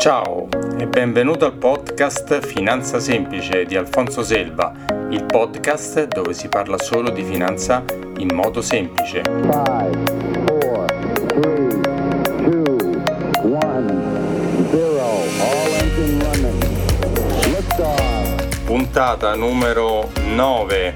Ciao e benvenuto al podcast Finanza Semplice di Alfonso Selva, il podcast dove si parla solo di finanza in modo semplice. Five, four, three, two, Puntata numero 9.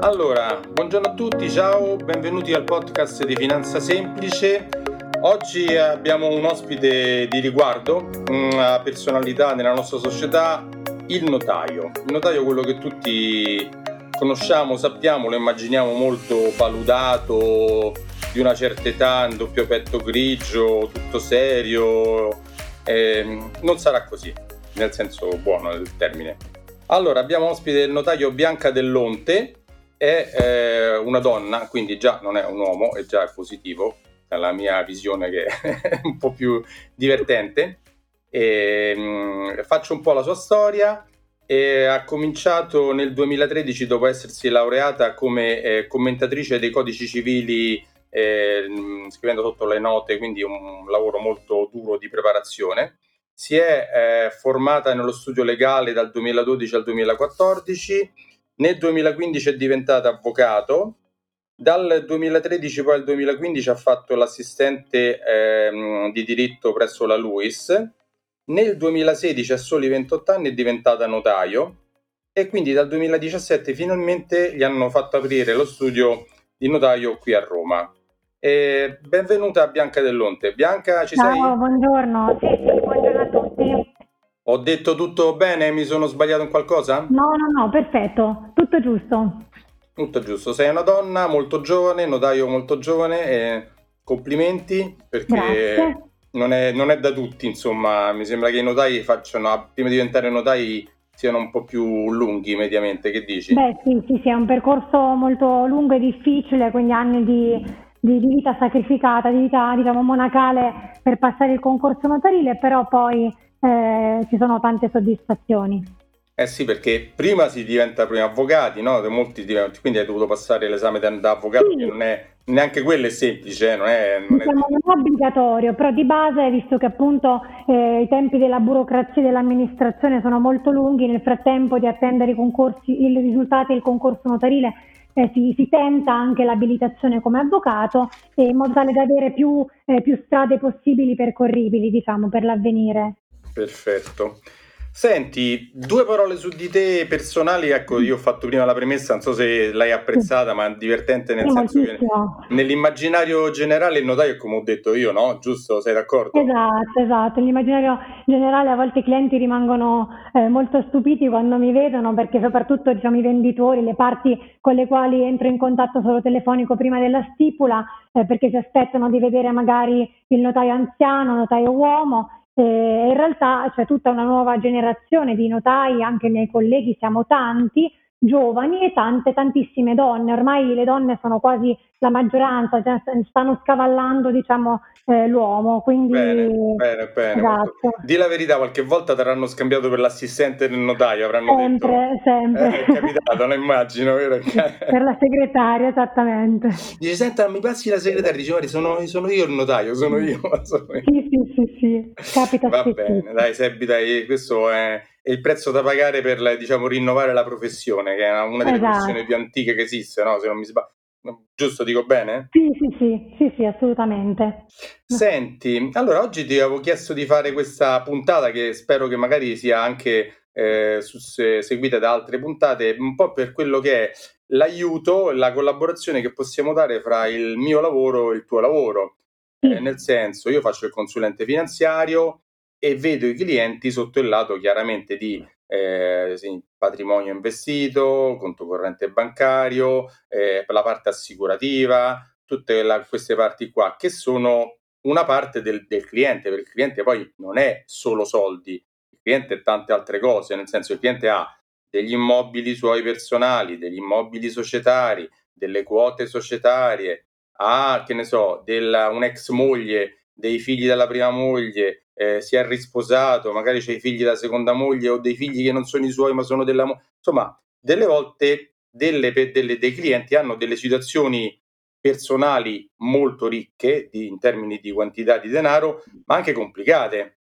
Allora, buongiorno a tutti, ciao, benvenuti al podcast di Finanza Semplice. Oggi abbiamo un ospite di riguardo, una personalità nella nostra società, il notaio. Il notaio è quello che tutti conosciamo, sappiamo, lo immaginiamo molto palutato, di una certa età, in doppio petto grigio, tutto serio. Eh, non sarà così, nel senso buono del termine. Allora, abbiamo ospite il notaio Bianca Dell'Onte, è eh, una donna, quindi già non è un uomo, e già è positivo, la mia visione che è un po' più divertente. E, mh, mm, faccio un po' la sua storia. E ha cominciato nel 2013 dopo essersi laureata come eh, commentatrice dei codici civili eh, scrivendo sotto le note, quindi un lavoro molto duro di preparazione. Si è eh, formata nello studio legale dal 2012 al 2014, nel 2015 è diventata avvocato dal 2013 poi al 2015 ha fatto l'assistente ehm, di diritto presso la LUIS. Nel 2016, a soli 28 anni, è diventata notaio e quindi dal 2017 finalmente gli hanno fatto aprire lo studio di notaio qui a Roma. E benvenuta Bianca Dell'Onte. Bianca, ci Ciao, sei? Ciao, buongiorno. Sì, sì, buongiorno a tutti. Ho detto tutto bene? Mi sono sbagliato in qualcosa? No, no, no, perfetto, tutto giusto. Tutto giusto, sei una donna molto giovane, notaio molto giovane e complimenti perché non è, non è, da tutti, insomma, mi sembra che i notai facciano, prima di diventare notai siano un po' più lunghi mediamente, che dici? Beh sì, sì, sì, è un percorso molto lungo e difficile, quindi anni di, di, di vita sacrificata, di vita diciamo monacale per passare il concorso notarile, però poi eh, ci sono tante soddisfazioni. Eh sì, perché prima si diventa prima avvocati, no? Molti diventano, quindi hai dovuto passare l'esame da, avvocato, sì. che non è neanche quello è semplice, eh? non è, non è... Diciamo, non è obbligatorio, però di base, visto che appunto eh, i tempi della burocrazia e dell'amministrazione sono molto lunghi, nel frattempo di attendere i concorsi, i risultati del concorso notarile eh, si, si, tenta anche l'abilitazione come avvocato in modo tale da avere più, eh, più strade possibili percorribili, diciamo, per l'avvenire. Perfetto. Senti, due parole su di te personali, ecco, io ho fatto prima la premessa, non so se l'hai apprezzata, ma divertente nel senso che nell'immaginario generale il notaio è come ho detto io, no? Giusto? Sei d'accordo? Esatto, esatto. Nell'immaginario generale a volte i clienti rimangono eh, molto stupiti quando mi vedono, perché soprattutto diciamo, i venditori, le parti con le quali entro in contatto solo telefonico prima della stipula, eh, perché si aspettano di vedere magari il notaio anziano, notaio uomo, eh, in realtà c'è tutta una nuova generazione di notai, anche i miei colleghi siamo tanti, giovani e tante, tantissime donne. Ormai le donne sono quasi la maggioranza, cioè stanno scavallando diciamo, eh, l'uomo. Quindi... Bene, bene, bene. Esatto. Di la verità, qualche volta ti avranno scambiato per l'assistente del notaio, avranno sempre, detto... Sempre, eh, è capitato, lo immagino, vero? per la segretaria, esattamente. Dice, senta, mi passi la segretaria? Dice, sono, sono io il notaio, sono io. Sono io. Sì, sì, sì, sì, capita Va bene, dai, Sebbi, dai, questo è è il prezzo da pagare per diciamo, rinnovare la professione, che è una delle esatto. professioni più antiche che esiste, no? se non mi sbaglio. Giusto, dico bene? Sì, sì, sì, sì, sì, assolutamente. Senti, allora oggi ti avevo chiesto di fare questa puntata che spero che magari sia anche eh, seguita da altre puntate, un po' per quello che è l'aiuto e la collaborazione che possiamo dare fra il mio lavoro e il tuo lavoro. Eh, nel senso, io faccio il consulente finanziario, e vedo i clienti sotto il lato chiaramente di eh, patrimonio investito, conto corrente bancario, eh, la parte assicurativa, tutte la, queste parti qua che sono una parte del, del, cliente, perché il cliente poi non è solo soldi, il cliente è tante altre cose, nel senso il cliente ha degli immobili suoi personali, degli immobili societari, delle quote societarie, ha, che ne so, della, un'ex moglie, dei figli della prima moglie, eh, si è risposato, magari c'è i figli della seconda moglie o dei figli che non sono i suoi ma sono della moglie. Insomma, delle volte delle, delle, dei clienti hanno delle situazioni personali molto ricche di, in termini di quantità di denaro, ma anche complicate.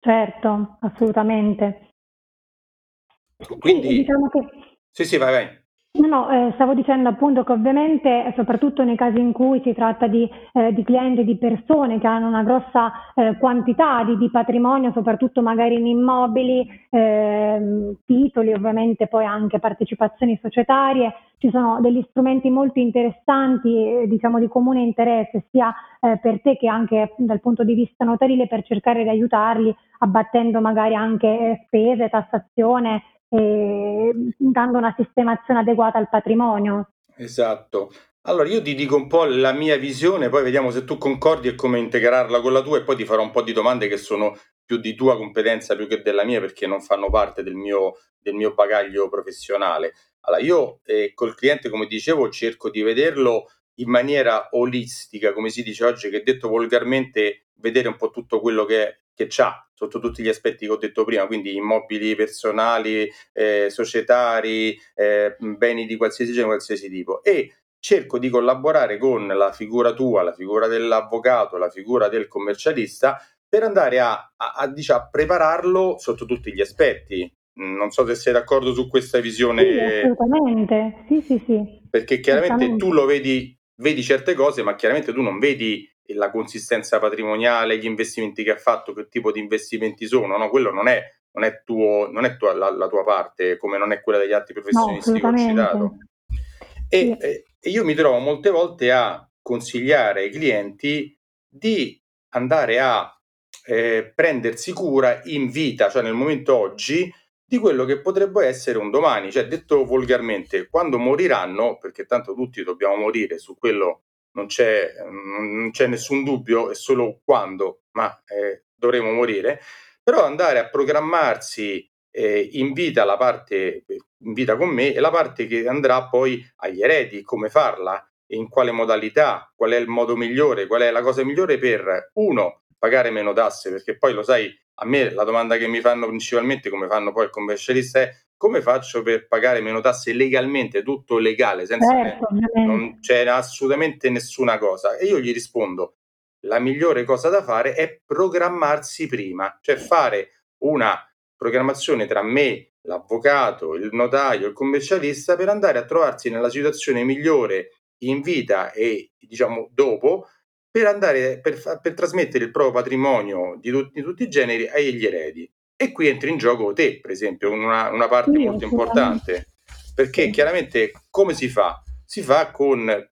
Certo, assolutamente. Quindi, sì, diciamo che... sì, sì, vai, vai. No, no, eh, stavo dicendo appunto che ovviamente, soprattutto nei casi in cui si tratta di, eh, di clienti, di persone che hanno una grossa eh, quantità di, di, patrimonio, soprattutto magari in immobili, ehm, titoli, ovviamente poi anche partecipazioni societarie, ci sono degli strumenti molto interessanti, eh, diciamo di comune interesse, sia eh, per te che anche dal punto di vista notarile, per cercare di aiutarli abbattendo magari anche eh, spese, tassazione e dando una sistemazione adeguata al patrimonio. Esatto. Allora io ti dico un po' la mia visione, poi vediamo se tu concordi e come integrarla con la tua e poi ti farò un po' di domande che sono più di tua competenza più che della mia perché non fanno parte del mio, del mio bagaglio professionale. Allora io eh, col cliente, come dicevo, cerco di vederlo in maniera olistica, come si dice oggi, che detto volgarmente, vedere un po' tutto quello che, che c'ha sotto tutti gli aspetti che ho detto prima, quindi immobili personali, eh, societari, eh, beni di qualsiasi genere, qualsiasi tipo. E cerco di collaborare con la figura tua, la figura dell'avvocato, la figura del commercialista per andare a, a, a, diciamo, prepararlo sotto tutti gli aspetti. Non so se sei d'accordo su questa visione. Sì, assolutamente. Sì, sì, sì. Perché chiaramente tu lo vedi, vedi certe cose, ma chiaramente tu non vedi la consistenza patrimoniale, gli investimenti che ha fatto, che tipo di investimenti sono, no? quello non è, non è, tuo, non è tua, la, la, tua parte, come non è quella degli altri professionisti no, che ho citato. E, sì. e, io mi trovo molte volte a consigliare ai clienti di andare a eh, prendersi cura in vita, cioè nel momento oggi, di quello che potrebbe essere un domani. Cioè, detto volgarmente, quando moriranno, perché tanto tutti dobbiamo morire, su quello non c'è, non c'è nessun dubbio, è solo quando, ma eh, dovremo morire, però andare a programmarsi eh, in vita la parte, in vita con me, e la parte che andrà poi agli eredi, come farla, in quale modalità, qual è il modo migliore, qual è la cosa migliore per, uno, pagare meno tasse, perché poi lo sai, a me la domanda che mi fanno principalmente, come fanno poi il commercialista, è come faccio per pagare meno tasse legalmente, tutto legale, senza certo, ne, non c'è assolutamente nessuna cosa. E io gli rispondo, la migliore cosa da fare è programmarsi prima, cioè fare una programmazione tra me, l'avvocato, il notaio, il commercialista per andare a trovarsi nella situazione migliore in vita e diciamo dopo per andare per, per trasmettere il proprio patrimonio di, tutti, di tutti i generi agli eredi. E qui entri in gioco te, per esempio, una, una parte sì, molto importante, perché chiaramente come si fa? Si fa con,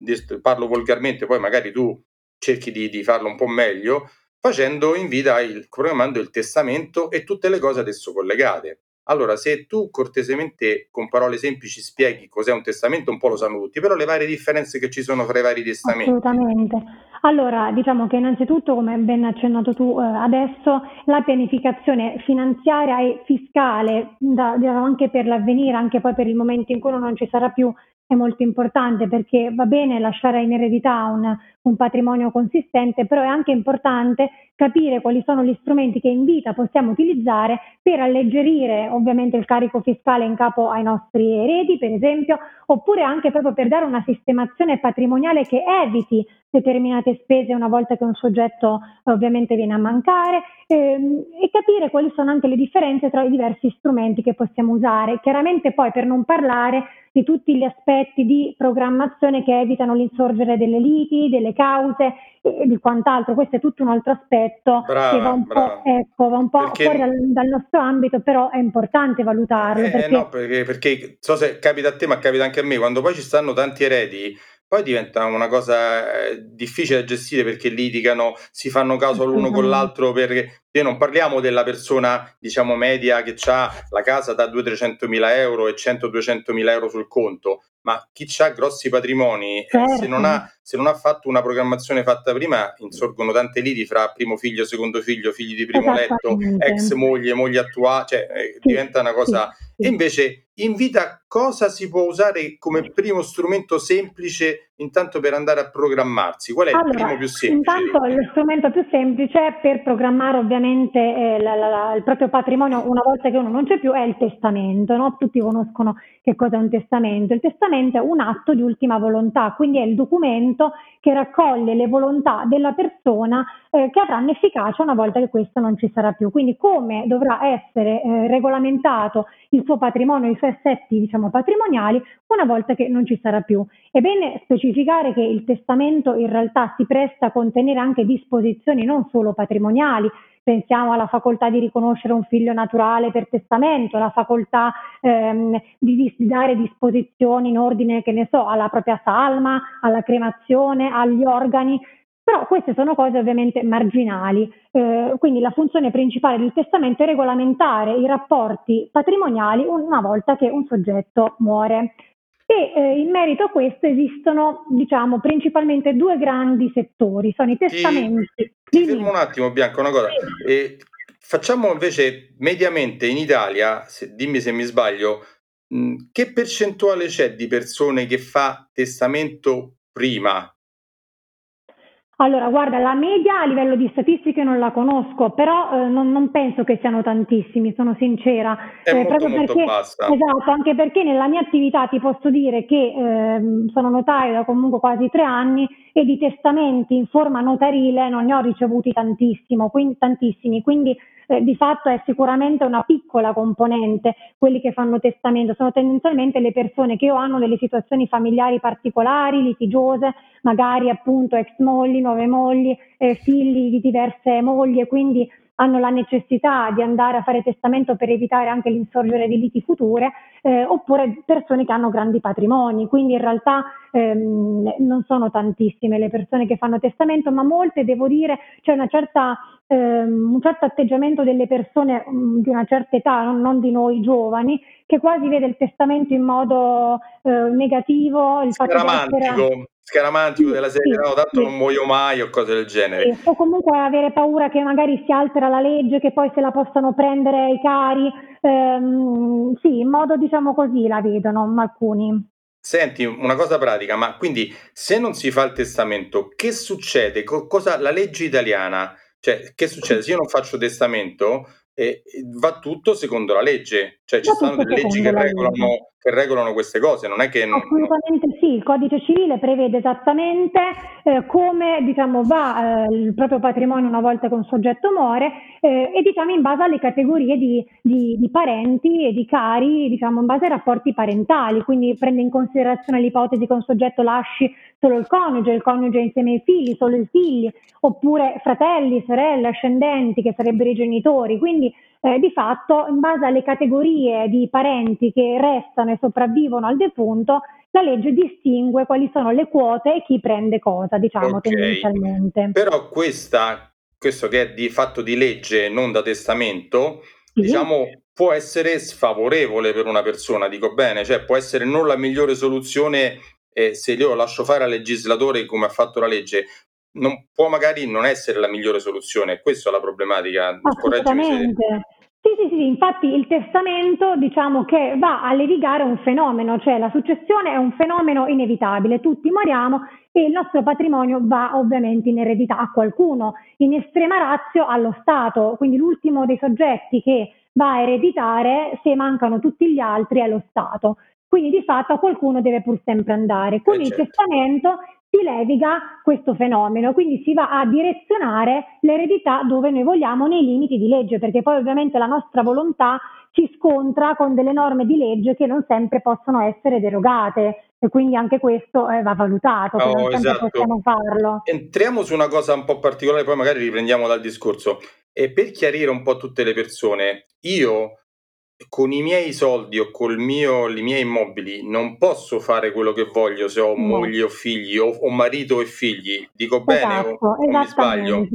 parlo volgarmente, poi magari tu cerchi di, di farlo un po' meglio, facendo in vita, il, programmando il testamento e tutte le cose ad esso collegate. Allora, se tu cortesemente con parole semplici spieghi cos'è un testamento, un po' lo sanno tutti, però le varie differenze che ci sono fra i vari testamenti. Assolutamente. Allora, diciamo che innanzitutto, come ben accennato tu eh, adesso, la pianificazione finanziaria e fiscale, da, anche per l'avvenire, anche poi per il momento in cui non ci sarà più, è molto importante perché va bene lasciare in eredità un, un, patrimonio consistente, però è anche importante capire quali sono gli strumenti che in vita possiamo utilizzare per alleggerire ovviamente il carico fiscale in capo ai nostri eredi, per esempio, oppure anche proprio per dare una sistemazione patrimoniale che eviti determinate spese una volta che un soggetto ovviamente viene a mancare ehm, e capire quali sono anche le differenze tra i diversi strumenti che possiamo usare. Chiaramente poi per non parlare di tutti gli aspetti di programmazione che evitano l'insorgere delle liti, delle cause e di quant'altro. Questo è tutto un altro aspetto brava, che va un po', ecco, va un po perché... fuori dal, dal, nostro ambito, però è importante valutarlo. Eh, perché... No, perché, perché so se capita a te, ma capita anche a me, quando poi ci stanno tanti eredi poi diventa una cosa eh, difficile da gestire perché litigano, si fanno caso l'uno con l'altro perché non parliamo della persona diciamo media che ha la casa da 200-300 mila euro e 100-200 mila euro sul conto, ma chi ha grossi patrimoni, certo. eh, se, non ha, se, non ha, fatto una programmazione fatta prima, insorgono tante liti fra primo figlio, secondo figlio, figli di primo letto, ex moglie, moglie attuale, cioè eh, sì. diventa una cosa... Sì. E invece in vita cosa si può usare come primo strumento semplice intanto per andare a programmarsi? Qual è allora, il primo più semplice? Intanto lo strumento più semplice per programmare ovviamente eh, la, la, la, il proprio patrimonio una volta che uno non c'è più è il testamento, no? tutti conoscono che cosa è un testamento. Il testamento è un atto di ultima volontà, quindi è il documento che raccoglie le volontà della persona eh, che avranno efficacia una volta che questo non ci sarà più. Quindi come dovrà essere eh, regolamentato il suo patrimonio, i suoi assetti diciamo, patrimoniali una volta che non ci sarà più. È bene specificare che il testamento in realtà si presta a contenere anche disposizioni non solo patrimoniali, pensiamo alla facoltà di riconoscere un figlio naturale per testamento, la facoltà ehm, di, di, dare disposizioni in ordine, che ne so, alla propria salma, alla cremazione, agli organi, però queste sono cose ovviamente marginali, eh, quindi la funzione principale del testamento è regolamentare i rapporti patrimoniali una volta che un soggetto muore. E eh, in merito a questo esistono, diciamo, principalmente due grandi settori, sono i testamenti. Ti, ti fermo un attimo, Bianca, una cosa. Sì. Eh, facciamo invece mediamente in Italia, se, dimmi se mi sbaglio, mh, che percentuale c'è di persone che fa testamento prima allora, guarda, la media a livello di statistiche non la conosco, però eh, non, non, penso che siano tantissimi, sono sincera. È eh, molto, molto perché, bassa. Esatto, anche perché nella mia attività ti posso dire che eh, sono notaio da comunque quasi tre anni e di testamenti in forma notarile non ne ho ricevuti tantissimo, quindi, tantissimi, quindi eh, di fatto è sicuramente una piccola componente quelli che fanno testamento, sono tendenzialmente le persone che o hanno delle situazioni familiari particolari, litigiose, magari appunto ex mogli, nuove mogli, eh, figli di diverse mogli e quindi hanno la necessità di andare a fare testamento per evitare anche l'insorgere di liti future, eh, oppure persone che hanno grandi patrimoni. Quindi in realtà ehm, non sono tantissime le persone che fanno testamento, ma molte, devo dire, c'è certa, ehm, un certo atteggiamento delle persone mh, mm, di una certa età, non, non, di noi giovani, che quasi vede il testamento in modo eh, negativo. Il Scaramantico. Essere scaramantico della serie, sì, no, tanto sì. non muoio mai o cose del genere. Sì, o comunque avere paura che magari si altera la legge, che poi se la possano prendere i cari. Ehm, sì, in modo diciamo così la vedono alcuni. Senti, una cosa pratica, ma quindi se non si fa il testamento, che succede? Co- cosa, la legge italiana, cioè che succede? Se io non faccio testamento, eh, va tutto secondo la legge, cioè ci sono delle leggi che regolano, che regolano, queste cose, non è che... Non, Assolutamente sì, il codice civile prevede esattamente eh, come diciamo, va eh, il proprio patrimonio una volta che un soggetto muore eh, e diciamo in base alle categorie di, di, di, parenti e di cari, diciamo in base ai rapporti parentali, quindi prende in considerazione l'ipotesi che un soggetto lasci solo il coniuge, il coniuge insieme ai figli, solo i figli, oppure fratelli, sorelle, ascendenti che sarebbero i genitori, quindi eh, di fatto in base alle categorie di parenti che restano e sopravvivono al defunto, la legge distingue quali sono le quote e chi prende cosa, diciamo okay. tendenzialmente. Però questa, questo che è di fatto di legge, non da testamento, sì. diciamo può essere sfavorevole per una persona, dico bene, cioè può essere non la migliore soluzione eh, se io lascio fare al legislatore come ha fatto la legge, non può magari non essere la migliore soluzione, questa è la problematica. Assolutamente. Sì, sì, sì, infatti il testamento diciamo che va a levigare un fenomeno, cioè la successione è un fenomeno inevitabile, tutti moriamo e il nostro patrimonio va ovviamente in eredità a qualcuno, in estrema razio allo Stato, quindi l'ultimo dei soggetti che va a ereditare se mancano tutti gli altri è lo Stato. Quindi di fatto a qualcuno deve pur sempre andare. Con eh il certo. testamento si leviga questo fenomeno, quindi si va a direzionare l'eredità dove noi vogliamo nei limiti di legge, perché poi ovviamente la nostra volontà si scontra con delle norme di legge che non sempre possono essere derogate e quindi anche questo eh, va valutato, oh, non esatto. possiamo farlo. Entriamo su una cosa un po' particolare, poi magari riprendiamo dal discorso. E per chiarire un po' tutte le persone, io con i miei soldi o con i miei immobili non posso fare quello che voglio se ho no. moglie o figli o, o, marito e figli. Dico bene o, esatto, o mi sbaglio?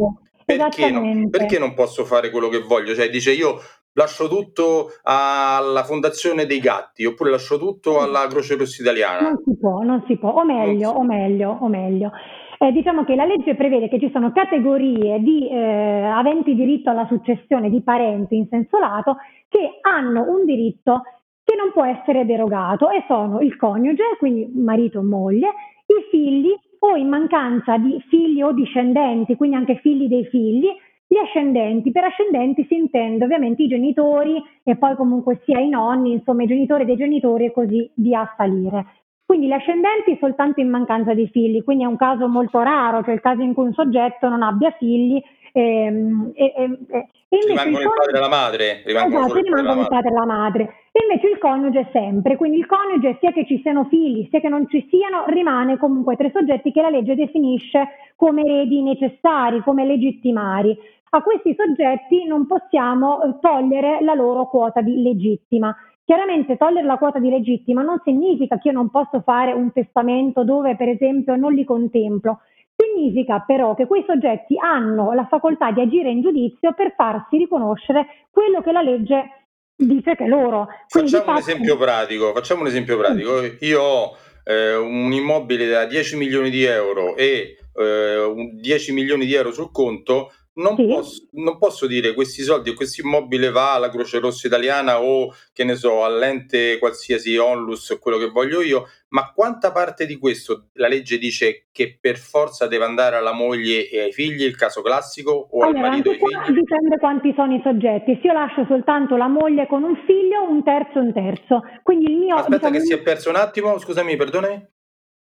Perché, no? Perché non posso fare quello che voglio? Cioè dice io lascio tutto alla Fondazione dei Gatti oppure lascio tutto alla Croce Rossa Italiana. Non si può, non si può, o meglio, o meglio, o meglio. Eh, diciamo che la legge prevede che ci sono categorie di eh, aventi diritto alla successione di parenti in senso lato che hanno un diritto che non può essere derogato e sono il coniuge, quindi marito o moglie, i figli o in mancanza di figli o discendenti, quindi anche figli dei figli, Gli ascendenti, per ascendenti si intende ovviamente i genitori e poi comunque sia i nonni, insomma i genitori dei genitori e così via a salire. Quindi gli ascendenti soltanto in mancanza di figli, quindi è un caso molto raro, cioè il caso in cui un soggetto non abbia figli Ehm, e, e, e, rimangono il padre e la madre. Rimangono esatto, rimangono il padre e la madre. E invece il coniuge sempre, quindi il coniuge sia che ci siano figli, sia che non ci siano, rimane comunque tre soggetti che la legge definisce come eredi necessari, come legittimari. A questi soggetti non possiamo eh, togliere la loro quota di legittima. Chiaramente togliere la quota di legittima non significa che io non posso fare un testamento dove per esempio non li contemplo, Significa però che quei soggetti hanno la facoltà di agire in giudizio per farsi riconoscere quello che la legge dice che loro. Quindi facciamo, un esempio pratico, facciamo un esempio pratico. Io ho eh, un immobile da 10 milioni di euro e eh, 10 milioni di euro sul conto, non, sì. posso, non, posso, dire questi soldi o questo immobile va alla Croce Rossa Italiana o che ne so, all'ente qualsiasi onlus o quello che voglio io, ma quanta parte di questo la legge dice che per forza deve andare alla moglie e ai figli, il caso classico, o allora, al marito e ai figli? Dipende quanti sono i soggetti. Se io lascio soltanto la moglie con un figlio, un terzo, un terzo. Quindi il mio, Aspetta diciamo, che si è perso un attimo, scusami, perdone?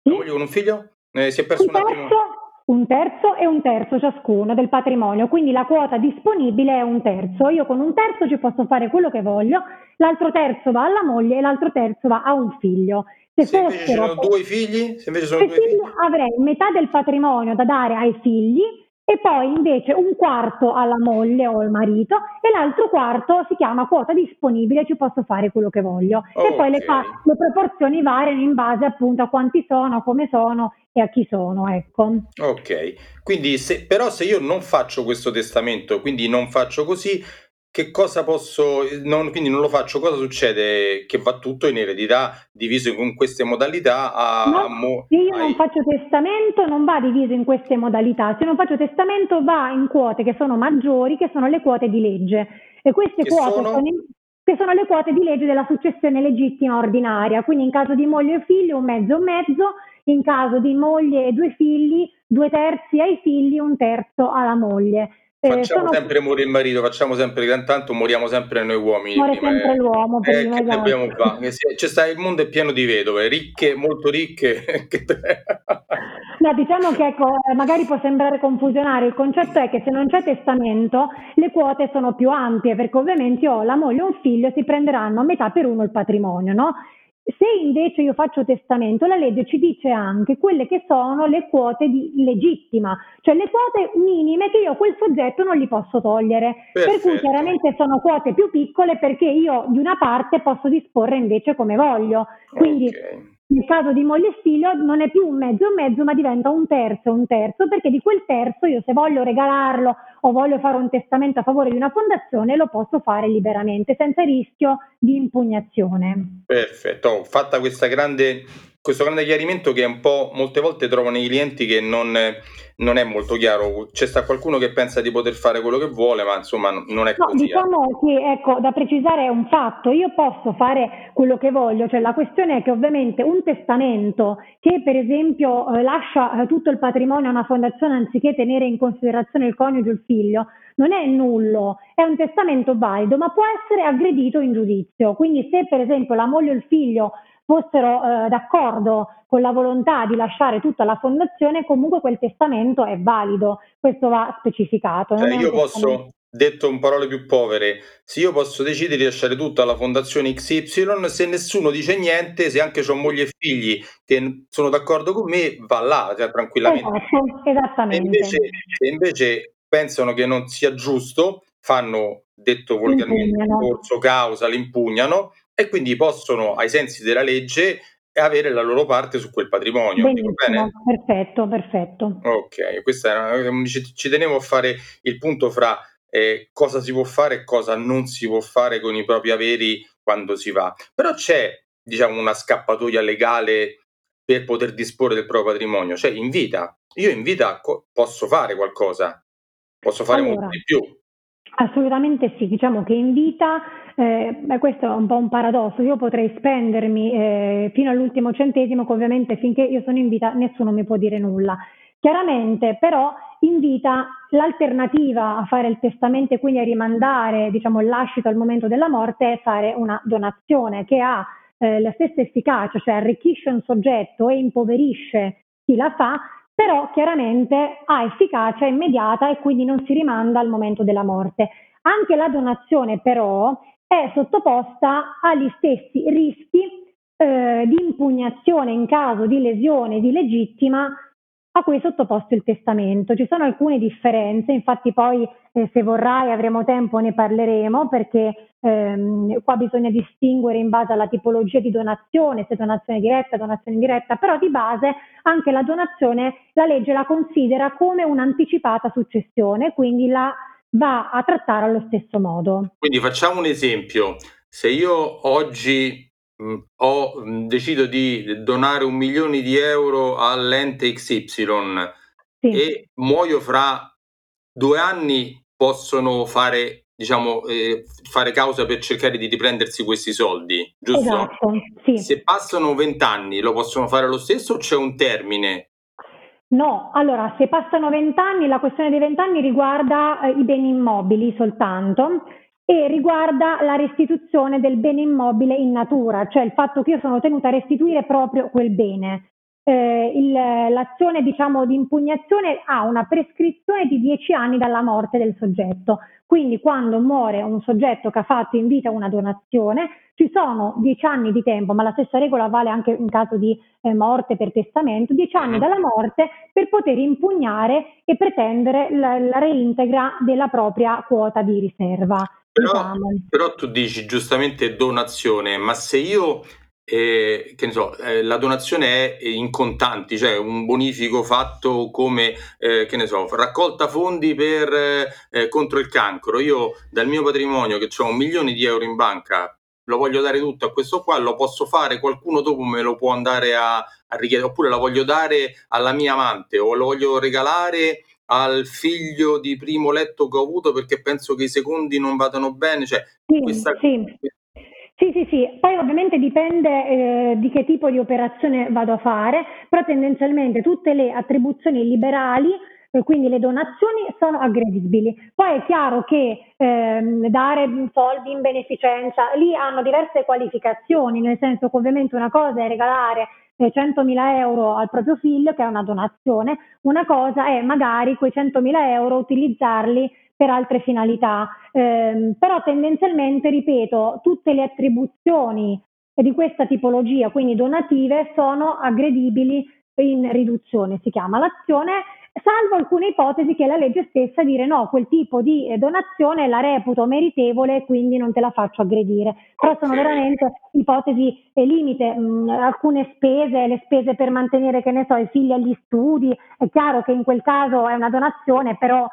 La moglie con un figlio? Eh, si è perso un, un attimo un terzo e un terzo ciascuno del patrimonio, quindi la quota disponibile è un terzo. Io con un terzo ci posso fare quello che voglio, l'altro terzo va alla moglie e l'altro terzo va a un figlio. Se, se invece sono due figli, se invece sono due figli, avrei metà del patrimonio da dare ai figli e poi invece un quarto alla moglie o al marito e l'altro quarto si chiama quota disponibile, ci posso fare quello che voglio. Okay. E poi le, fa- le, proporzioni variano in base appunto a quanti sono, come sono e a chi sono, ecco. Ok, quindi se, però se io non faccio questo testamento, quindi non faccio così, che cosa posso, non, quindi non lo faccio, cosa succede? Che va tutto in eredità diviso in queste modalità a, no, a mo, se io ai... non faccio testamento non va diviso in queste modalità, se non faccio testamento va in quote che sono maggiori, che sono le quote di legge. E queste che quote sono... sono in, che sono le quote di legge della successione legittima ordinaria, quindi in caso di moglie e figlio un mezzo e un mezzo, in caso di moglie e due figli due terzi ai figli, un terzo alla moglie. Eh, facciamo sono... sempre morire il marito, facciamo sempre che tanto moriamo sempre noi uomini. Muore prima, sempre eh. l'uomo eh, prima, che esatto. dobbiamo fare? C'è sta, il mondo è pieno di vedove, ricche, molto ricche. no, diciamo che ecco, magari può sembrare confusionare, il concetto è che se non c'è testamento le quote sono più ampie, perché ovviamente ho la moglie e un figlio si prenderanno a metà per uno il patrimonio, no? Se invece io faccio testamento, la legge ci dice anche quelle che sono le quote di legittima, cioè le quote minime che io a quel soggetto non gli posso togliere. Perfetto. Per cui chiaramente sono quote più piccole perché io di una parte posso disporre invece come voglio. Quindi okay nel caso di moglie e figlio non è più un mezzo e mezzo, ma diventa un terzo e un terzo, perché di quel terzo io se voglio regalarlo o voglio fare un testamento a favore di una fondazione lo posso fare liberamente, senza rischio di impugnazione. Perfetto, fatta questa grande questo grande chiarimento che un po' molte volte trovano i clienti che non, non, è molto chiaro. C'è sta qualcuno che pensa di poter fare quello che vuole, ma insomma non è no, così. Eh. Diciamo che ecco, da precisare è un fatto, io posso fare quello che voglio, cioè la questione è che ovviamente un testamento che per esempio eh, lascia eh, tutto il patrimonio a una fondazione anziché tenere in considerazione il coniuge o il figlio, non è nullo, è un testamento valido, ma può essere aggredito in giudizio. Quindi se per esempio la moglie o il figlio fossero eh, d'accordo con la volontà di lasciare tutta la fondazione, comunque quel testamento è valido. Questo va specificato. Cioè, io posso, detto in parole più povere, se io posso decidere di lasciare tutto alla fondazione XY, se nessuno dice niente, se anche ho moglie e figli che sono d'accordo con me, va là, cioè, tranquillamente. Esatto, esattamente. Se invece, se invece pensano che non sia giusto, fanno, detto volgarmente, corso causa, l'impugnano e quindi possono, ai sensi della legge, avere la loro parte su quel patrimonio. Benissimo, perfetto, perfetto. Ok, questa è una, ci, ci tenevo a fare il punto fra eh, cosa si può fare e cosa non si può fare con i propri averi quando si va. Però c'è, diciamo, una scappatoia legale per poter disporre del proprio patrimonio, cioè in vita. Io in vita co- posso fare qualcosa, posso fare allora, molto di più. Assolutamente sì, diciamo che in vita, eh, questo è un po' un paradosso, io potrei spendermi eh, fino all'ultimo centesimo, ovviamente finché io sono in vita nessuno mi può dire nulla. Chiaramente però invita l'alternativa a fare il testamento e quindi a rimandare diciamo, lascito al momento della morte è fare una donazione che ha eh, la stessa efficacia, cioè arricchisce un soggetto e impoverisce chi la fa, però chiaramente ha efficacia immediata e quindi non si rimanda al momento della morte. Anche la donazione però è sottoposta agli stessi rischi eh, di impugnazione in caso di lesione di legittima a cui è sottoposto il testamento. Ci sono alcune differenze, infatti poi eh, se vorrai avremo tempo ne parleremo perché ehm, qua bisogna distinguere in base alla tipologia di donazione, se donazione diretta, donazione indiretta, però di base anche la donazione la legge la considera come un'anticipata successione, quindi la va a trattare allo stesso modo. Quindi facciamo un esempio, se io oggi mh, ho, mh, decido di donare un milione di euro all'ente XY sì. e muoio fra due anni, possono fare, diciamo, eh, fare causa per cercare di riprendersi questi soldi, giusto? Esatto, sì. Se passano vent'anni, lo possono fare lo stesso o c'è un termine? No, allora se passano vent'anni, la questione dei vent'anni riguarda eh, i beni immobili soltanto e riguarda la restituzione del bene immobile in natura, cioè il fatto che io sono tenuta a restituire proprio quel bene. Eh, il, l'azione diciamo, di impugnazione ha una prescrizione di 10 anni dalla morte del soggetto, quindi quando muore un soggetto che ha fatto in vita una donazione ci sono 10 anni di tempo, ma la stessa regola vale anche in caso di eh, morte per testamento, 10 anni dalla morte per poter impugnare e pretendere la, la reintegra della propria quota di riserva. Però, diciamo. però tu dici giustamente donazione, ma se io eh, che ne so, eh, la donazione è in contanti, cioè un bonifico fatto come, eh, che ne so, raccolta fondi per, eh, contro il cancro. Io dal mio patrimonio che ho un milione di euro in banca, lo voglio dare tutto a questo qua, lo posso fare, qualcuno dopo me lo può andare a, a richiedere, oppure la voglio dare alla mia amante o lo voglio regalare al figlio di primo letto che ho avuto perché penso che i secondi non vadano bene. Cioè, sì, questa... sì. Sì, sì, sì, poi ovviamente dipende eh, di che tipo di operazione vado a fare, però tendenzialmente tutte le attribuzioni liberali e quindi le donazioni sono aggredibili. Poi è chiaro che ehm, dare soldi in beneficenza, lì hanno diverse qualificazioni, nel senso che ovviamente una cosa è regalare 100.000 euro al proprio figlio, che è una donazione, una cosa è magari quei 100.000 euro utilizzarli per altre finalità, eh, però tendenzialmente, ripeto, tutte le attribuzioni di questa tipologia, quindi donative, sono aggredibili in riduzione, si chiama l'azione salvo alcune ipotesi che la legge stessa dire no, quel tipo di eh, donazione la reputo meritevole e quindi non te la faccio aggredire. Però sono veramente ipotesi e limite, mh, alcune spese, le spese per mantenere, che ne so, i figli agli studi, è chiaro che in quel caso è una donazione, però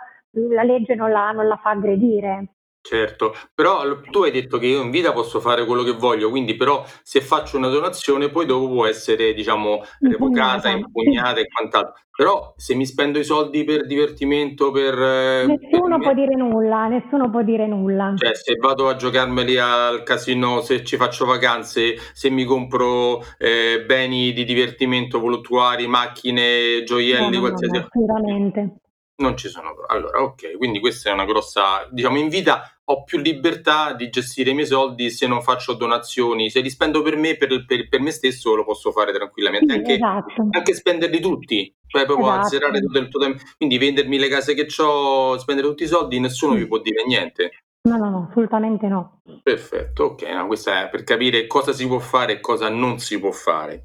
la legge non la, non la fa aggredire. Certo, però tu hai detto che io in vita posso fare quello che voglio, quindi però se faccio una donazione poi dopo può essere, diciamo, revocata, impugnata e quant'altro. Però se mi spendo i soldi per divertimento, per... Eh, nessuno per... può dire nulla, nessuno può dire nulla. Cioè, se vado a giocarmeli al casino, se ci faccio vacanze, se mi compro eh, beni di divertimento voluttuari, macchine, gioielli, no, no, qualsiasi... No, sicuramente. Non ci sono. Allora, ok, quindi questa è una grossa, diciamo, in vita ho più libertà di gestire i miei soldi se non faccio donazioni, se li spendo per me, per, per, per me stesso, lo posso fare tranquillamente, sì, anche, esatto. anche, spenderli tutti, cioè proprio esatto. azzerare tutto il tuo tempo, quindi vendermi le case che ho, spendere tutti i soldi, nessuno sì. vi può dire niente. No, no, no, assolutamente no. Perfetto, ok, no, questo è per capire cosa si può fare e cosa non si può fare.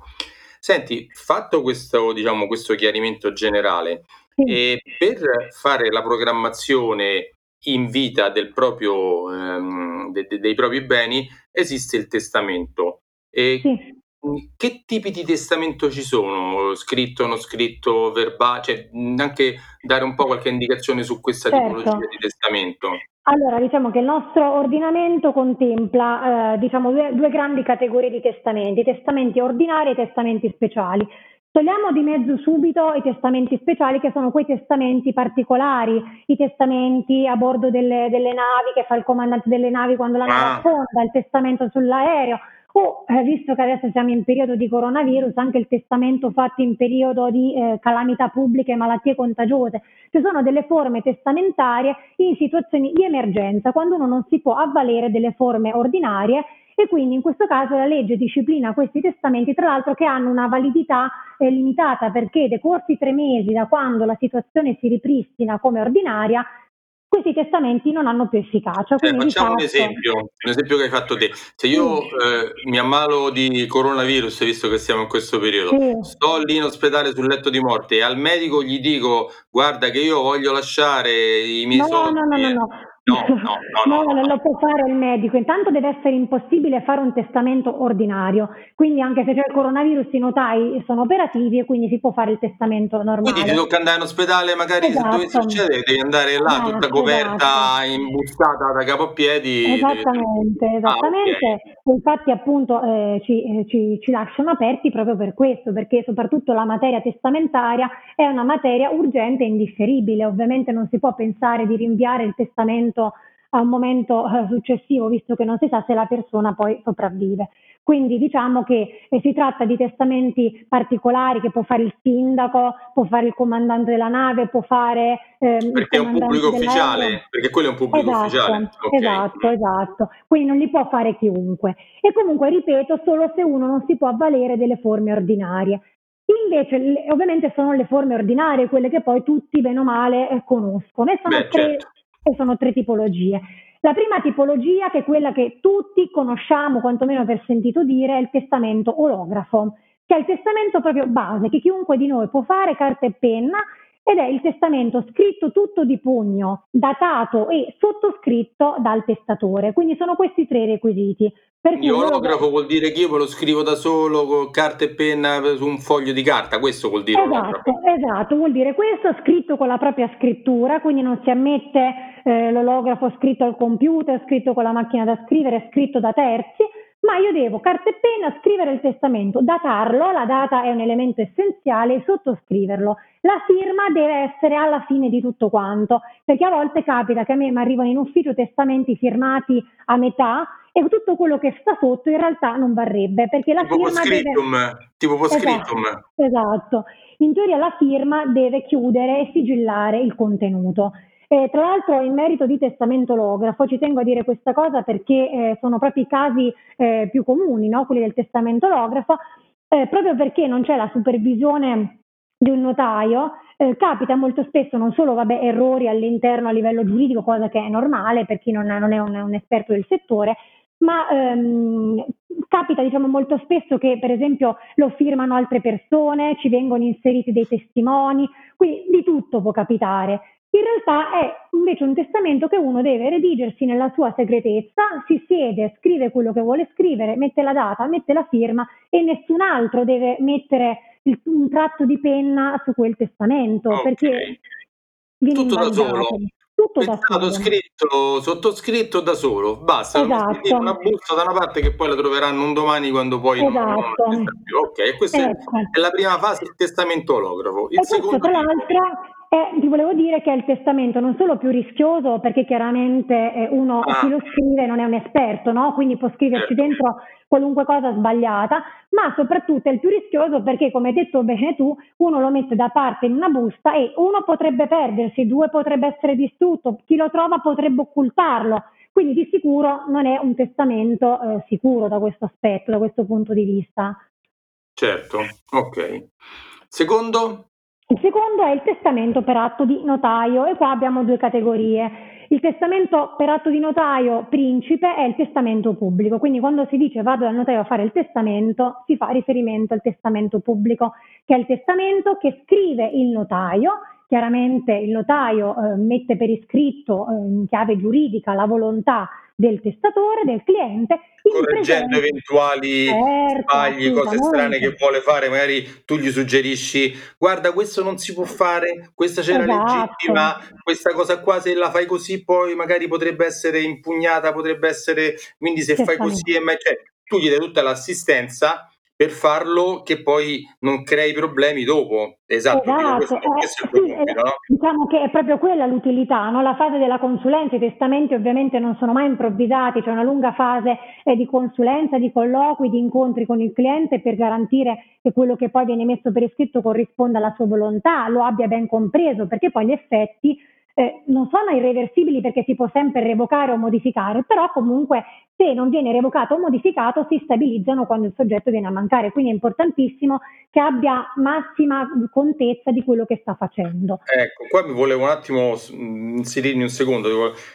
Senti, fatto questo, diciamo, questo chiarimento generale, e per fare la programmazione in vita del proprio, ehm, de- de- dei propri beni esiste il testamento. E sì. Che tipi di testamento ci sono? Scritto, non scritto, verbale? Cioè, anche dare un po' qualche indicazione su questa certo. tipologia di testamento. Allora, diciamo che il nostro ordinamento contempla eh, diciamo, due, due, grandi categorie di testamenti, testamenti ordinari e testamenti speciali. Togliamo di mezzo subito i testamenti speciali che sono quei testamenti particolari, i testamenti a bordo delle, delle navi che fa il comandante delle navi quando la nave ah. affonda, il testamento sull'aereo. o, eh, visto che adesso siamo in periodo di coronavirus, anche il testamento fatto in periodo di eh, calamità pubbliche e malattie contagiose. Ci sono delle forme testamentarie in situazioni di emergenza, quando uno non si può avvalere delle forme ordinarie e quindi in questo caso la legge disciplina questi testamenti, tra l'altro che hanno una validità eh, limitata perché decorsi tre mesi da quando la situazione si ripristina come ordinaria, questi testamenti non hanno più efficacia. Eh, facciamo un esempio, un esempio che hai fatto te. Se io sì. eh, mi ammalo di coronavirus, visto che siamo in questo periodo, sì. sto lì in ospedale sul letto di morte e al medico gli dico guarda che io voglio lasciare i miei no, soldi. No, no, no, no. No, no, no, no, non lo può fare il medico. Intanto deve essere impossibile fare un testamento ordinario. Quindi anche se c'è il coronavirus i notai sono operativi e quindi si può fare il testamento normale. Quindi ti tocca andare in ospedale, magari esatto. se dovesse succedere devi andare là esatto, tutta coperta, esatto. imbustata da capo a piedi. Esattamente, esattamente. Ah, okay. Infatti appunto eh, ci, eh, ci, ci lasciano aperti proprio per questo, perché soprattutto la materia testamentaria è una materia urgente e indifferibile. Ovviamente non si può pensare di rinviare il testamento momento, a un momento eh, successivo, visto che non si sa se la persona poi sopravvive. Quindi diciamo che eh, si tratta di testamenti particolari che può fare il sindaco, può fare il comandante della nave, può fare... Ehm, perché è un pubblico ufficiale, perché quello è un pubblico esatto, ufficiale. Okay. Esatto, esatto. Quindi non li può fare chiunque. E comunque, ripeto, solo se uno non si può avvalere delle forme ordinarie. Invece, ovviamente sono le forme ordinarie, quelle che poi tutti, bene o male, eh, conoscono. E sono Beh, tre, certo e sono tre tipologie. La prima tipologia, che è quella che tutti conosciamo, quantomeno per sentito dire, è il testamento olografo, che è il testamento proprio base, che chiunque di noi può fare carta e penna, ed è il testamento scritto tutto di pugno, datato e sottoscritto dal testatore. Quindi sono questi tre requisiti. Perché olografo vuol dire che io me lo scrivo da solo con carta e penna su un foglio di carta, questo vuol dire esatto, esatto, vuol dire questo scritto con la propria scrittura, quindi non si ammette eh, l'olografo scritto al computer, scritto con la macchina da scrivere, scritto da terzi, ma io devo carta e penna scrivere il testamento, datarlo, la data è un elemento essenziale, sottoscriverlo. La firma deve essere alla fine di tutto quanto, perché a volte capita che a me mi arrivano in ufficio testamenti firmati a metà e tutto quello che sta sotto in realtà non varrebbe, perché la tipo firma deve... tipo postscriptum. Esatto, esatto. In teoria la firma deve chiudere e sigillare il contenuto. Eh, tra l'altro in merito di testamento olografo ci tengo a dire questa cosa perché eh, sono proprio i casi eh, più comuni, no? quelli del testamento olografo, eh, proprio perché non c'è la supervisione di un notaio, eh, capita molto spesso non solo vabbè, errori all'interno a livello giuridico, cosa che è normale per chi non, non è un, un esperto del settore, ma ehm, capita diciamo molto spesso che per esempio lo firmano altre persone, ci vengono inseriti dei testimoni, quindi di tutto può capitare. In realtà è invece un testamento che uno deve redigersi nella sua segretezza, si siede, scrive quello che vuole scrivere, mette la data, mette la firma e nessun altro deve mettere il, un tratto di penna su quel testamento okay. perché viene tutto da solo. Tutto è stato scritto, sottoscritto da solo, basta, esatto. una busta da una parte che poi la troveranno un domani quando poi esatto. non, non Ok, questa ecco. è la prima fase, il testamento olografo. Il e secondo questo, tra l'altro, eh, ti volevo dire che è il testamento non solo più rischioso perché chiaramente eh, uno ah. chi lo scrive non è un esperto, no? quindi può scriverci certo. dentro qualunque cosa sbagliata, ma soprattutto è il più rischioso perché come hai detto bene tu, uno lo mette da parte in una busta e uno potrebbe perdersi, due potrebbe essere distrutto, chi lo trova potrebbe occultarlo. Quindi di sicuro non è un testamento eh, sicuro da questo aspetto, da questo punto di vista. Certo, ok. Secondo? Il secondo è il testamento per atto di notaio e qua abbiamo due categorie. Il testamento per atto di notaio principe è il testamento pubblico, quindi quando si dice vado dal notaio a fare il testamento si fa riferimento al testamento pubblico, che è il testamento che scrive il notaio Chiaramente il notaio eh, mette per iscritto eh, in chiave giuridica la volontà del testatore, del cliente. Correggendo eventuali certo, sbagli, cose strane che vuole fare, magari tu gli suggerisci guarda questo non si può fare, questa c'era esatto. legittima, questa cosa qua se la fai così poi magari potrebbe essere impugnata, potrebbe essere, quindi se fai così, cioè, tu gli dai tutta l'assistenza per farlo che poi non crei problemi dopo. Esatto, esatto. Questo, eh, questo sì, compito, no? diciamo che è proprio quella l'utilità, no? la fase della consulenza, i testamenti ovviamente non sono mai improvvisati, c'è una lunga fase eh, di consulenza, di colloqui, di incontri con il cliente per garantire che quello che poi viene messo per iscritto corrisponda alla sua volontà, lo abbia ben compreso, perché poi gli effetti eh, non sono irreversibili perché si può sempre revocare o modificare, però comunque se non viene revocato o modificato si stabilizzano quando il soggetto viene a mancare, quindi è importantissimo che abbia massima contezza di quello che sta facendo. Ecco, qua mi volevo un attimo inserirmi un secondo,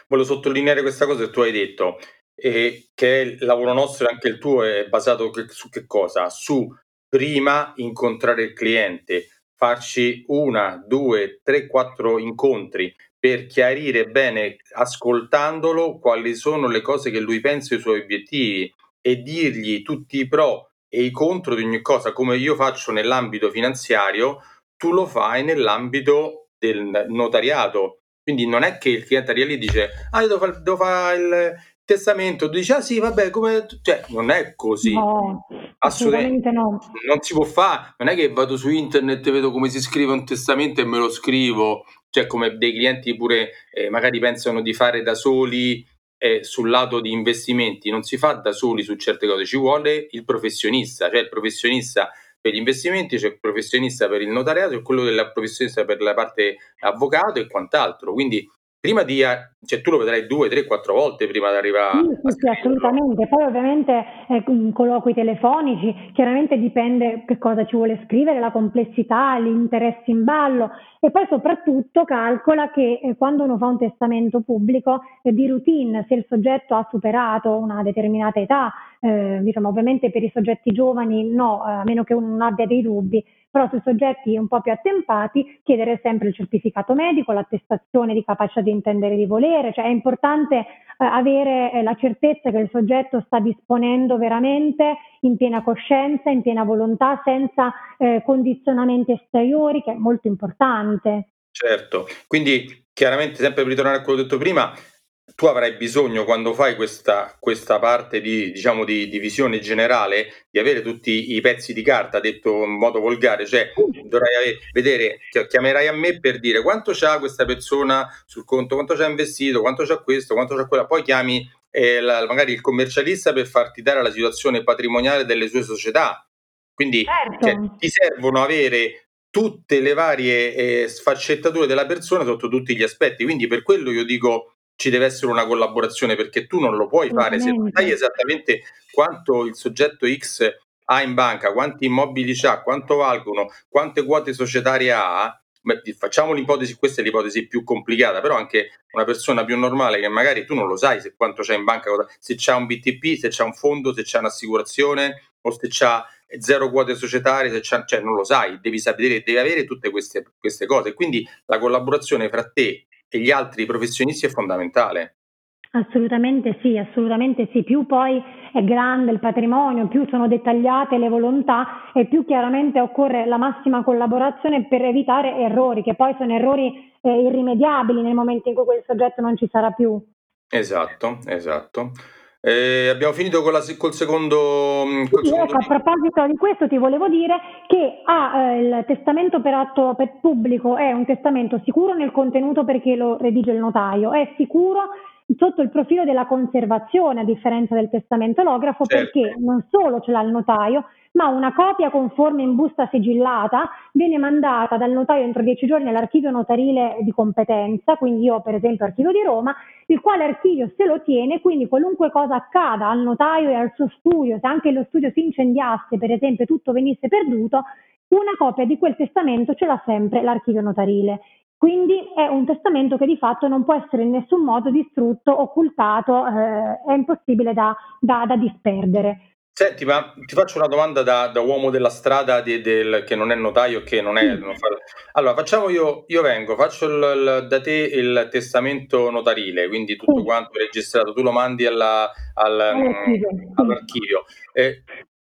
volevo sottolineare questa cosa che tu hai detto, eh, che il lavoro nostro e anche il tuo è basato su che cosa? Su prima incontrare il cliente, farci una, due, tre, quattro incontri per chiarire bene, ascoltandolo, quali sono le cose che lui pensa i suoi obiettivi e dirgli tutti i pro e i contro di ogni cosa, come io faccio nell'ambito finanziario, tu lo fai nell'ambito del notariato. Quindi non è che il cliente arriva lì e dice, ah, io devo fare, devo fare il testamento, tu dici, ah sì, vabbè, come... Cioè, non è così. No, assolutamente, assolutamente no. Non si può fare, non è che vado su internet e vedo come si scrive un testamento e me lo scrivo cioè come dei clienti pure eh, magari pensano di fare da soli eh, sul lato di investimenti, non si fa da soli su certe cose, ci vuole il professionista, cioè il professionista per gli investimenti, c'è il professionista per il notariato e quello del professionista per la parte avvocato e quant'altro. Quindi prima di, cioè tu lo vedrai due, tre, quattro volte prima di arrivare sì, sì, sì assolutamente. Poi ovviamente eh, colloqui telefonici, chiaramente dipende che cosa ci vuole scrivere, la complessità, gli interessi in ballo e poi soprattutto calcola che eh, quando uno fa un testamento pubblico eh, di routine, se il soggetto ha superato una determinata età, eh, diciamo ovviamente per i soggetti giovani no, a meno che uno non abbia dei dubbi, però sui soggetti un po' più attempati chiedere sempre il certificato medico, l'attestazione di capacità di intendere di volere, cioè è importante eh, avere eh, la certezza che il soggetto sta disponendo veramente in piena coscienza, in piena volontà, senza eh, condizionamenti esteriori, che è molto importante. Certo, quindi chiaramente sempre per ritornare a quello detto prima, tu avrai bisogno quando fai questa, questa parte di, diciamo, di, di, visione generale di avere tutti i pezzi di carta, detto in modo volgare, cioè dovrai vedere, chiamerai a me per dire quanto c'ha questa persona sul conto, quanto c'ha investito, quanto c'ha questo, quanto c'ha quella, poi chiami eh, la, magari il commercialista per farti dare la situazione patrimoniale delle sue società. Quindi certo. cioè, ti servono avere tutte le varie eh, sfaccettature della persona sotto tutti gli aspetti. Quindi per quello io dico ci deve essere una collaborazione perché tu non lo puoi fare se non sai esattamente quanto il soggetto X ha in banca, quanti immobili ha, quanto valgono, quante quote societarie ha. Beh, facciamo l'ipotesi, questa è l'ipotesi più complicata, però anche una persona più normale che magari tu non lo sai se quanto c'è in banca, se c'è un BTP, se c'è un fondo, se c'è un'assicurazione o se c'è zero quote societarie, se c'è, cioè non lo sai, devi sapere, devi avere tutte queste, queste cose. Quindi la collaborazione fra te gli altri professionisti è fondamentale. Assolutamente sì, assolutamente sì. Più poi è grande il patrimonio, più sono dettagliate le volontà e più chiaramente occorre la massima collaborazione per evitare errori, che poi sono errori eh, irrimediabili nel momento in cui quel soggetto non ci sarà più. Esatto, esatto. Eh, abbiamo finito con la, col secondo. Mm, col sì, secondo... Ecco, a proposito di questo, ti volevo dire che ah, eh, il testamento per atto per pubblico è un testamento sicuro nel contenuto perché lo redige il notaio, è sicuro sotto il profilo della conservazione, a differenza del testamento lografo, certo. perché non solo ce l'ha il notaio, ma una copia conforme in busta sigillata viene mandata dal notaio entro dieci giorni all'archivio notarile di competenza, quindi io per esempio archivio di Roma, il quale archivio se lo tiene, quindi qualunque cosa accada al notaio e al suo studio, se anche lo studio si incendiasse, per esempio, tutto venisse perduto, una copia di quel testamento ce l'ha sempre l'archivio notarile. Quindi è un testamento che di fatto non può essere in nessun modo distrutto, occultato, eh, è impossibile da, da, da, disperdere. Senti, ma ti faccio una domanda da, da uomo della strada di, del, che non è notaio, che non è... Non fa... Allora, facciamo io, io vengo, faccio il, il, da te il testamento notarile, quindi tutto quanto registrato, tu lo mandi alla, al, all'archivio. all'archivio. Eh,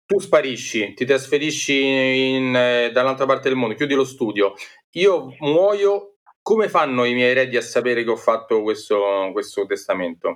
tu sparisci, ti trasferisci in, eh, dall'altra parte del mondo, chiudi lo studio, io muoio come fanno i miei eredi a sapere che ho fatto questo, questo testamento?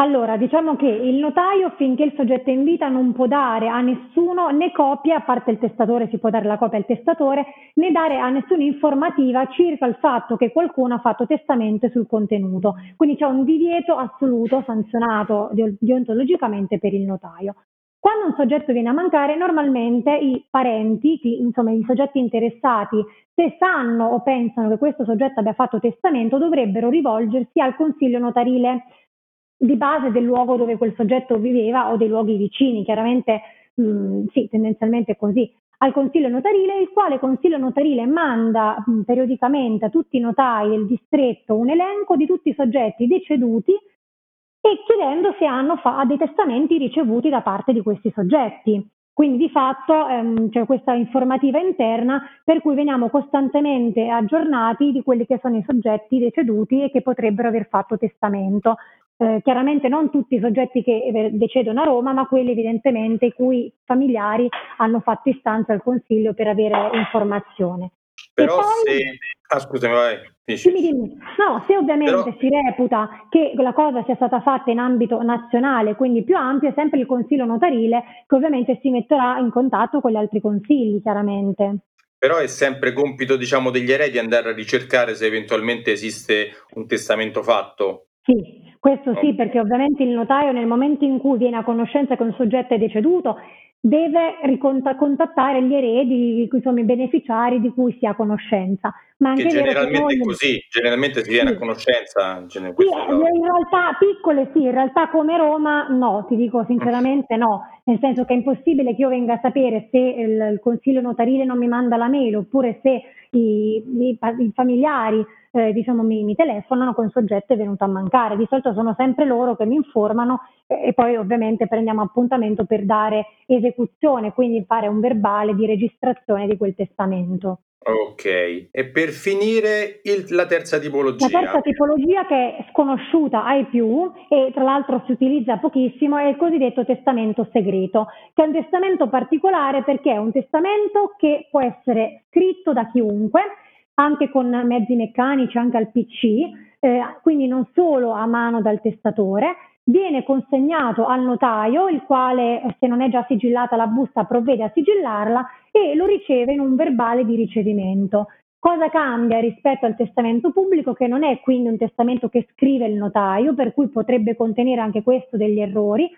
Allora, diciamo che il notaio finché il soggetto è in vita non può dare a nessuno né copia, a parte il testatore si può dare la copia al testatore, né dare a nessuno informativa circa il fatto che qualcuno ha fatto testamento sul contenuto. Quindi c'è un divieto assoluto sanzionato deontologicamente per il notaio. Quando un soggetto viene a mancare, normalmente i parenti, insomma i soggetti interessati, se sanno o pensano che questo soggetto abbia fatto testamento, dovrebbero rivolgersi al consiglio notarile di base del luogo dove quel soggetto viveva o dei luoghi vicini, chiaramente mh, sì, tendenzialmente è così, al consiglio notarile, il quale consiglio notarile manda mh, periodicamente a tutti i notai del distretto un elenco di tutti i soggetti deceduti e chiedendo se hanno fa- dei testamenti ricevuti da parte di questi soggetti. Quindi di fatto ehm, c'è questa informativa interna per cui veniamo costantemente aggiornati di quelli che sono i soggetti deceduti e che potrebbero aver fatto testamento. Eh, chiaramente non tutti i soggetti che eh, decedono a Roma, ma quelli evidentemente i cui familiari hanno fatto istanza al Consiglio per avere informazione. Però poi, se... Ah, scusami, vai. Dimmi. No, se ovviamente Però... si reputa che la cosa sia stata fatta in ambito nazionale, quindi più ampio, è sempre il Consiglio notarile che ovviamente si metterà in contatto con gli altri consigli, chiaramente. Però è sempre compito, diciamo, degli eredi andare a ricercare se eventualmente esiste un testamento fatto. Sì, questo sì, perché ovviamente il notaio nel momento in cui viene a conoscenza che un soggetto è deceduto deve contattare gli eredi, insomma, i beneficiari di cui si ha conoscenza. Ma anche che generalmente è così, generalmente si viene sì. a conoscenza. Sì, in realtà piccole sì, in realtà come Roma no, ti dico sinceramente no, nel senso che è impossibile che io venga a sapere se il, il consiglio notarile non mi manda la mail oppure se i, i, i familiari eh, diciamo, mi, mi, telefonano con soggetto è venuto a mancare. Di solito sono sempre loro che mi informano eh, e poi ovviamente prendiamo appuntamento per dare esecuzione, quindi fare un verbale di registrazione di quel testamento. Ok, e per finire il, la terza tipologia. La terza tipologia che è sconosciuta ai più e tra l'altro si utilizza pochissimo è il cosiddetto testamento segreto, che è un testamento particolare perché è un testamento che può essere scritto da chiunque, anche con mezzi meccanici, anche al PC, eh, quindi non solo a mano dal testatore, viene consegnato al notaio, il quale, se non è già sigillata la busta, provvede a sigillarla e lo riceve in un verbale di ricevimento. Cosa cambia rispetto al testamento pubblico, che non è quindi un testamento che scrive il notaio, per cui potrebbe contenere anche questo degli errori,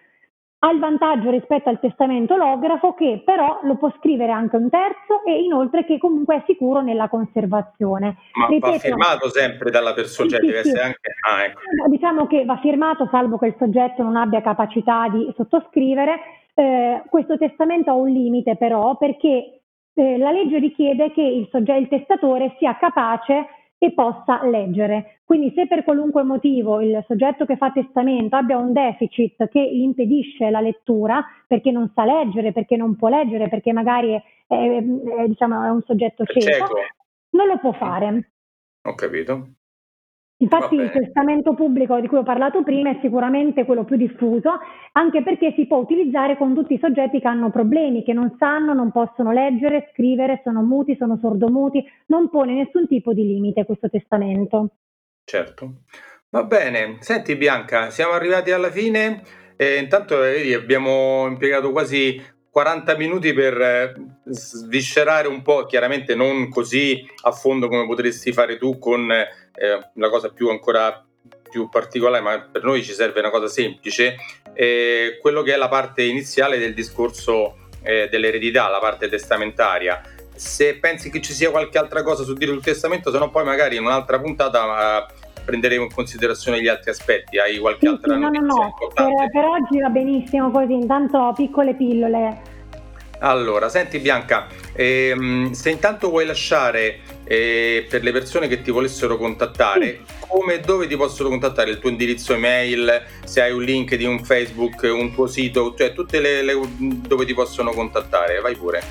ha il vantaggio rispetto al testamento olografo che però lo può scrivere anche un terzo e inoltre che comunque è sicuro nella conservazione. Ma Ripeto, va firmato sempre dalla persona, sì, cioè deve sì, essere anche... Ah, ecco. Diciamo che va firmato salvo che il soggetto non abbia capacità di sottoscrivere. Eh, questo testamento ha un limite però perché eh, la legge richiede che il, soggetto, il testatore sia capace e possa leggere. Quindi se per qualunque motivo il soggetto che fa testamento abbia un deficit che gli impedisce la lettura, perché non sa leggere, perché non può leggere, perché magari è, è, è, diciamo, è un soggetto cieco, non lo può fare. Ho capito. Infatti il testamento pubblico di cui ho parlato prima è sicuramente quello più diffuso, anche perché si può utilizzare con tutti i soggetti che hanno problemi, che non sanno, non possono leggere, scrivere, sono muti, sono sordomuti, non pone nessun tipo di limite questo testamento. Certo. Va bene, senti Bianca, siamo arrivati alla fine. E intanto vedi, abbiamo impiegato quasi 40 minuti per eh, sviscerare un po', chiaramente non così a fondo come potresti fare tu con eh, la cosa più ancora più particolare, ma per noi ci serve una cosa semplice, eh, quello che è la parte iniziale del discorso eh, dell'eredità, la parte testamentaria. Se pensi che ci sia qualche altra cosa su dire sul testamento, se no poi magari in un'altra puntata prenderemo in considerazione gli altri aspetti. Hai qualche sì, altra sì, no, no, no. Per, per, oggi va benissimo così, intanto piccole pillole. Allora, senti Bianca, ehm, se intanto vuoi lasciare eh, per le persone che ti volessero contattare, sì. come e dove ti possono contattare? Il tuo indirizzo email, se hai un link di un Facebook, un tuo sito, cioè tutte le, le dove ti possono contattare, vai pure.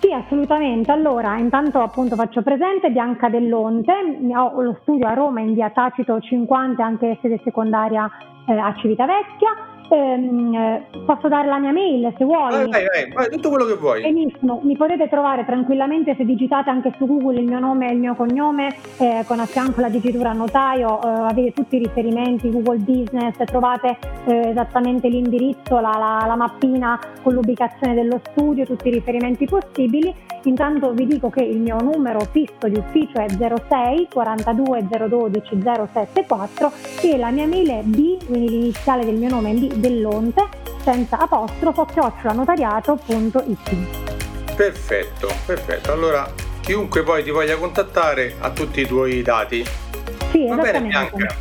Sì, assolutamente. Allora, intanto appunto faccio presente Bianca Dell'Onte, ho lo studio a Roma in via Tacito 50, anche sede secondaria eh, a Civitavecchia ehm, eh, posso dare la mia mail se vuoi. Vai, vai, vai, vai, tutto quello che vuoi. Benissimo, mi potete trovare tranquillamente se digitate anche su Google il mio nome e il mio cognome, eh, con a fianco la digitura notaio, eh, avete tutti i riferimenti, Google Business, trovate eh, esattamente l'indirizzo, la, la, la mappina con l'ubicazione dello studio, tutti i riferimenti possibili. Intanto vi dico che il mio numero fisso di ufficio è 06 42 012 074 e la mia mail è b, quindi l'iniziale del mio nome è b dell'onte, senza apostrofo, chiocciolanotariato.it. Perfetto, perfetto. Allora, chiunque poi ti voglia contattare ha tutti i tuoi dati. Sì, Va bene Bianca,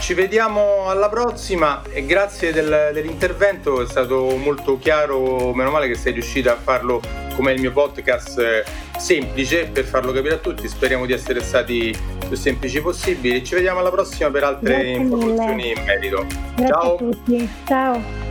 ci vediamo alla prossima e grazie del, dell'intervento, è stato molto chiaro, meno male che sei riuscita a farlo come il mio podcast eh, semplice per farlo capire a tutti, speriamo di essere stati più semplici possibili. Ci vediamo alla prossima per altre Grazie informazioni mille. in merito. Grazie Ciao. a tutti. Ciao.